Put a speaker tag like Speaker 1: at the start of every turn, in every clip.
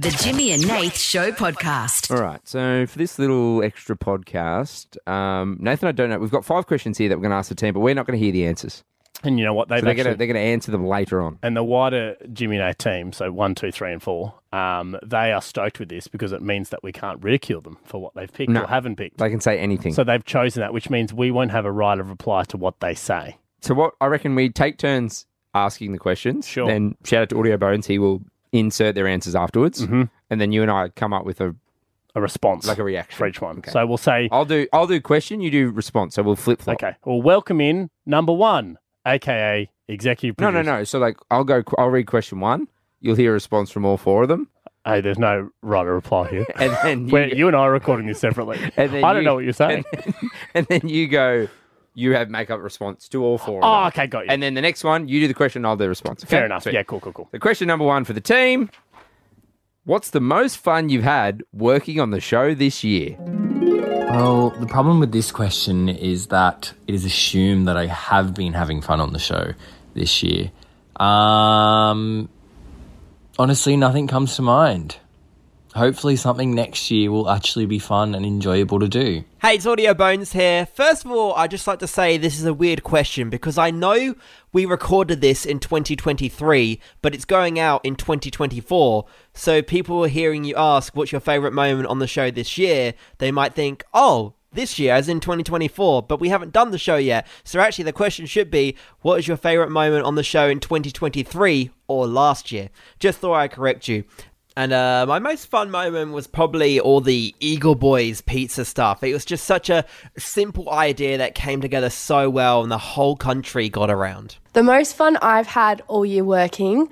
Speaker 1: The Jimmy and Nath Show Podcast.
Speaker 2: All right. So for this little extra podcast, um, Nathan, I don't know. We've got five questions here that we're going to ask the team, but we're not going to hear the answers.
Speaker 3: And you know what? They've
Speaker 2: So they're
Speaker 3: actually,
Speaker 2: going to they're going to answer them later on.
Speaker 3: and the wider Jimmy and A team, so one, two, three, and four, um, they are stoked with this because it means that we can't ridicule them for what they've picked
Speaker 2: No.
Speaker 3: or haven't picked.
Speaker 2: They can say anything.
Speaker 3: so they've chosen that, which means we won't have a right of reply to what they say.
Speaker 2: So what I reckon we take turns asking the questions.
Speaker 3: Sure.
Speaker 2: Then shout out to Audio Bones. He will insert their answers afterwards,
Speaker 3: Mm-hmm.
Speaker 2: and then you and I come up with a
Speaker 3: A response,
Speaker 2: like a reaction
Speaker 3: for each one.
Speaker 2: Okay.
Speaker 3: So we'll say,
Speaker 2: I'll do I'll do question. You do response. So we'll flip flop.
Speaker 3: okay, well, welcome in number one, aka executive.
Speaker 2: No, no, no. So like I'll go. I'll read question one. You'll hear a response from all four of them,
Speaker 3: Hey, there's no right of reply here.
Speaker 2: and then you,
Speaker 3: Where you and I are recording this separately.
Speaker 2: and then
Speaker 3: I don't
Speaker 2: you-
Speaker 3: know what you're saying.
Speaker 2: And then, and then you go. You have make up a response to all four.
Speaker 3: Oh,
Speaker 2: of them.
Speaker 3: okay, got you.
Speaker 2: And then the next one, you do the question. I'll do the response. Okay?
Speaker 3: Fair enough.
Speaker 2: Sweet.
Speaker 3: Yeah, cool, cool, cool.
Speaker 2: The question number one for the team. What's the most fun you've had working on the show this year?
Speaker 4: Well, the problem with this question is that it is assumed that I have been having fun on the show this year. Um, honestly, nothing comes to mind. Hopefully, something next year will actually be fun and enjoyable to do.
Speaker 5: Hey, it's Audio Bones here. First of all, I'd just like to say this is a weird question because I know we recorded this in 2023, but it's going out in 2024. So people are hearing you ask, what's your favourite moment on the show this year? They might think, oh, this year, as in 2024, but we haven't done the show yet. So actually, the question should be, what is your favourite moment on the show in 2023 or last year? Just thought I'd correct you. And uh, my most fun moment was probably all the Eagle Boys pizza stuff. It was just such a simple idea that came together so well, and the whole country got around.
Speaker 6: The most fun I've had all year working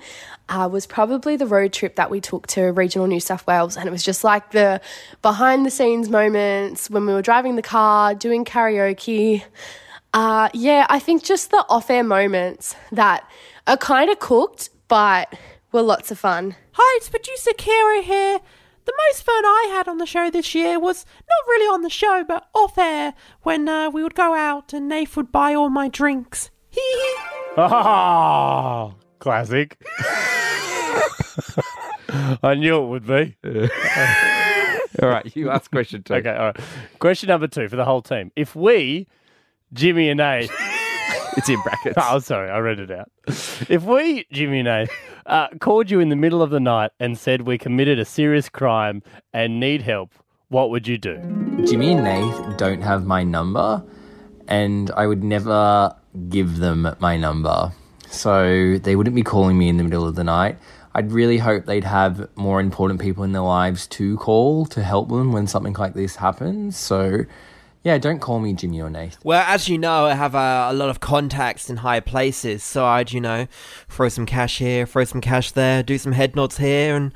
Speaker 6: uh, was probably the road trip that we took to regional New South Wales. And it was just like the behind the scenes moments when we were driving the car, doing karaoke. Uh, yeah, I think just the off air moments that are kind of cooked, but were lots of fun.
Speaker 7: Hi, it's producer Kira here. The most fun I had on the show this year was not really on the show, but off air when uh, we would go out and Nath would buy all my drinks. Hee hee.
Speaker 3: Oh, classic. I knew it would be.
Speaker 2: All right, you ask question two.
Speaker 3: Okay, all right. Question number two for the whole team. If we, Jimmy and Nate,
Speaker 2: It's in brackets.
Speaker 3: oh, sorry, I read it out. If we, Jimmy and Nate, uh, called you in the middle of the night and said we committed a serious crime and need help, what would you do?
Speaker 4: Jimmy and Nath don't have my number, and I would never give them my number. So they wouldn't be calling me in the middle of the night. I'd really hope they'd have more important people in their lives to call to help them when something like this happens. So, yeah, don't call me Jimmy or Nate.
Speaker 5: Well, as you know, I have uh, a lot of contacts in high places, so I'd, you know, throw some cash here, throw some cash there, do some head nods here, and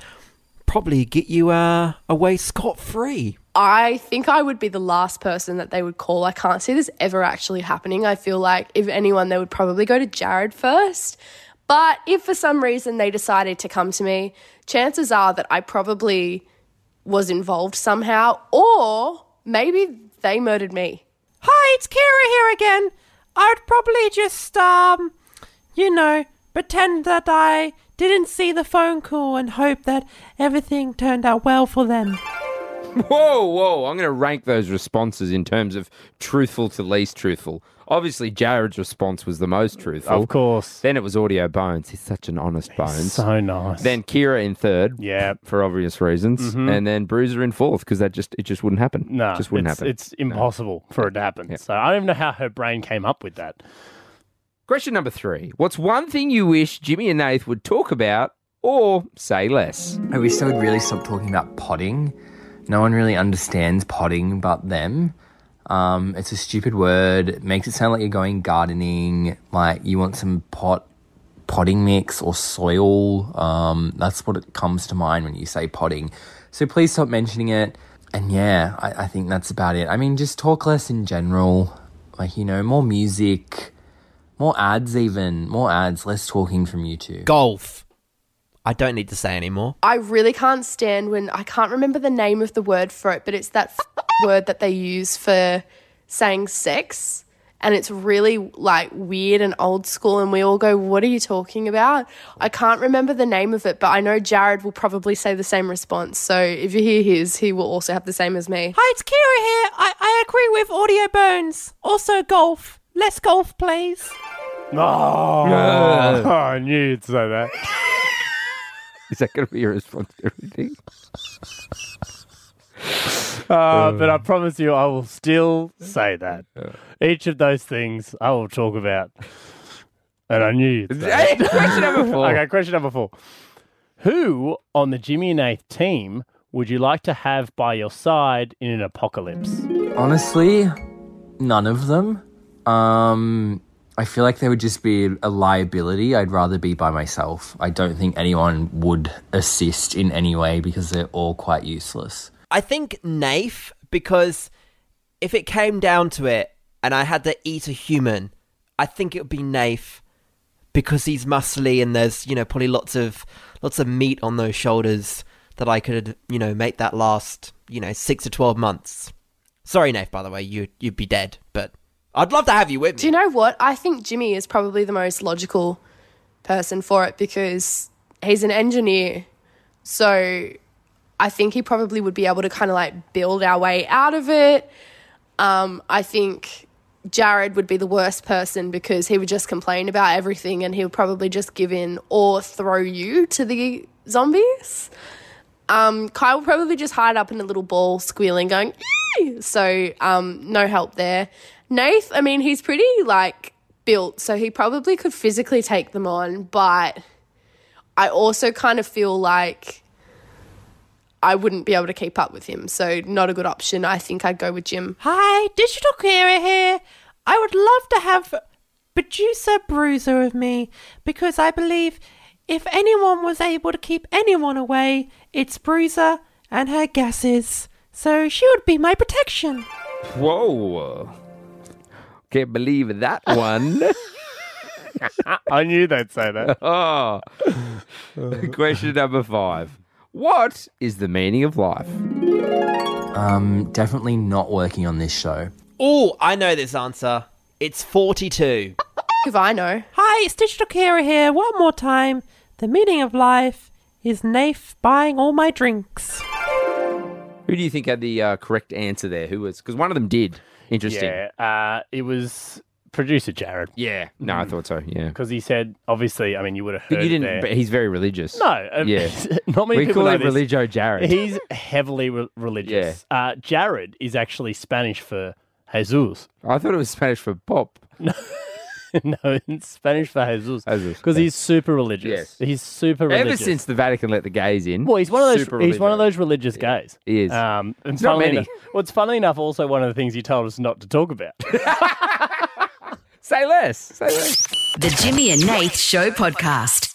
Speaker 5: probably get you uh, away scot free.
Speaker 6: I think I would be the last person that they would call. I can't see this ever actually happening. I feel like if anyone, they would probably go to Jared first. But if for some reason they decided to come to me, chances are that I probably was involved somehow, or maybe they murdered me.
Speaker 7: Hi, it's Kira here again. I would probably just, um, you know, pretend that I didn't see the phone call and hope that everything turned out well for them.
Speaker 2: Whoa, whoa. I'm going to rank those responses in terms of truthful to least truthful. Obviously, Jared's response was the most truthful.
Speaker 3: Of course.
Speaker 2: Then it was Audio Bones. He's such an honest Bones.
Speaker 3: So nice.
Speaker 2: then Kira in third.
Speaker 3: Yeah.
Speaker 2: For obvious reasons. Mm-hmm. And then Bruiser in fourth because that just it just wouldn't happen.
Speaker 3: no,
Speaker 2: just wouldn't
Speaker 3: it's,
Speaker 2: happen.
Speaker 3: It's impossible for it to happen. So I don't even know how her brain came up with that.
Speaker 2: Question number three. What's one thing you wish Jimmy and Nath would talk about or say less?
Speaker 4: I wish they would really stop talking about potting. No one really understands potting but them. Um, it's a stupid word. It makes it sound like you're going gardening, like you want some pot potting mix or soil. Um, that's what it comes to mind when you say potting. So please stop mentioning it. And yeah, I, I think that's about it. I mean, just talk less in general. Like, you know, more music, more ads, even. More ads, less talking from you two.
Speaker 5: Golf. I don't need to say anymore.
Speaker 6: I really can't stand when I can't remember the name of the word for it, but it's that f- word that they use for saying sex. and it's really like weird and old school. And we all go, What are you talking about? I can't remember the name of it, but I know Jared will probably say the same response. So if you hear his, he will also have the same as me.
Speaker 7: Hi, it's Kira here. I, I agree with Audio Bones. Also, golf. Less golf, please.
Speaker 3: Oh, I knew you'd say that.
Speaker 2: Is that going to be your response to everything?
Speaker 3: Uh, but I promise you, I will still say that. Each of those things I will talk about. And I knew you'd say
Speaker 2: Hey,
Speaker 3: it.
Speaker 2: question number four.
Speaker 3: Okay, question number four. Who on the Jimmy and Nath team would you like to have by your side in an apocalypse?
Speaker 4: Honestly, none of them. Um, I feel like they would just be a liability. I'd rather be by myself. I don't think anyone would assist in any way because they're all quite useless.
Speaker 5: I think Nafe because if it came down to it and I had to eat a human, I think it would be Nafe because he's muscly and there's you know probably lots of lots of meat on those shoulders that I could you know make that last you know six to twelve months. Sorry, Nafe. By the way, you you'd be dead, but I'd love to have you with me.
Speaker 6: Do you know what? I think Jimmy is probably the most logical person for it because he's an engineer. So I think he probably would be able to kind of like build our way out of it. Um, I think Jared would be the worst person because he would just complain about everything and he would probably just give in or throw you to the zombies. Um, Kyle would probably just hide up in a little ball, squealing, going! So um, no help there. Nath, I mean, he's pretty like built, so he probably could physically take them on, but I also kind of feel like I wouldn't be able to keep up with him, so not a good option. I think I'd go with Jim.
Speaker 7: Hi, Digital Kira here. I would love to have producer Bruiser with me because I believe if anyone was able to keep anyone away, it's Bruiser and her gases. So she would be my protection.
Speaker 2: Whoa. Can't believe that one.
Speaker 3: I knew they'd say that.
Speaker 2: oh. Question number five. What is the meaning of life?
Speaker 4: Um, definitely not working on this show.
Speaker 5: Oh, I know this answer. It's forty-two.
Speaker 6: If I know.
Speaker 7: Hi, it's Digital Kira here. One more time. The meaning of life is Nafe buying all my drinks.
Speaker 2: Who do you think had the uh, correct answer there? Who was? Because one of them did. Interesting.
Speaker 3: Yeah, uh, it was producer Jared
Speaker 2: Yeah. No, I thought so. Yeah.
Speaker 3: because he said, obviously, I mean, you would have heard
Speaker 2: But you didn't.
Speaker 3: there-
Speaker 2: But he's very religious.
Speaker 3: No, um,
Speaker 2: Yeah.
Speaker 3: not many
Speaker 2: we
Speaker 3: people
Speaker 2: call
Speaker 3: know
Speaker 2: him
Speaker 3: this.
Speaker 2: Religio Jared.
Speaker 3: He's heavily re- religious. Uh, Jared is actually Spanish for Jesus.
Speaker 2: I thought it was Spanish for pop.
Speaker 3: no, it's Spanish for Jesus.
Speaker 2: Jesus,
Speaker 3: Because he's super religious.
Speaker 2: Yes.
Speaker 3: He's super religious.
Speaker 2: Ever since the Vatican let the gays in.
Speaker 3: Well, he's one of those.
Speaker 2: super
Speaker 3: He's one of those religious gays.
Speaker 2: He is.
Speaker 3: Um, and
Speaker 2: not
Speaker 3: funnily
Speaker 2: many.
Speaker 3: Enough, well, it's funny enough. Also, one of the things he told us not to talk about.
Speaker 2: Say less. Say less.
Speaker 1: The Jimmy and Nath Show Podcast.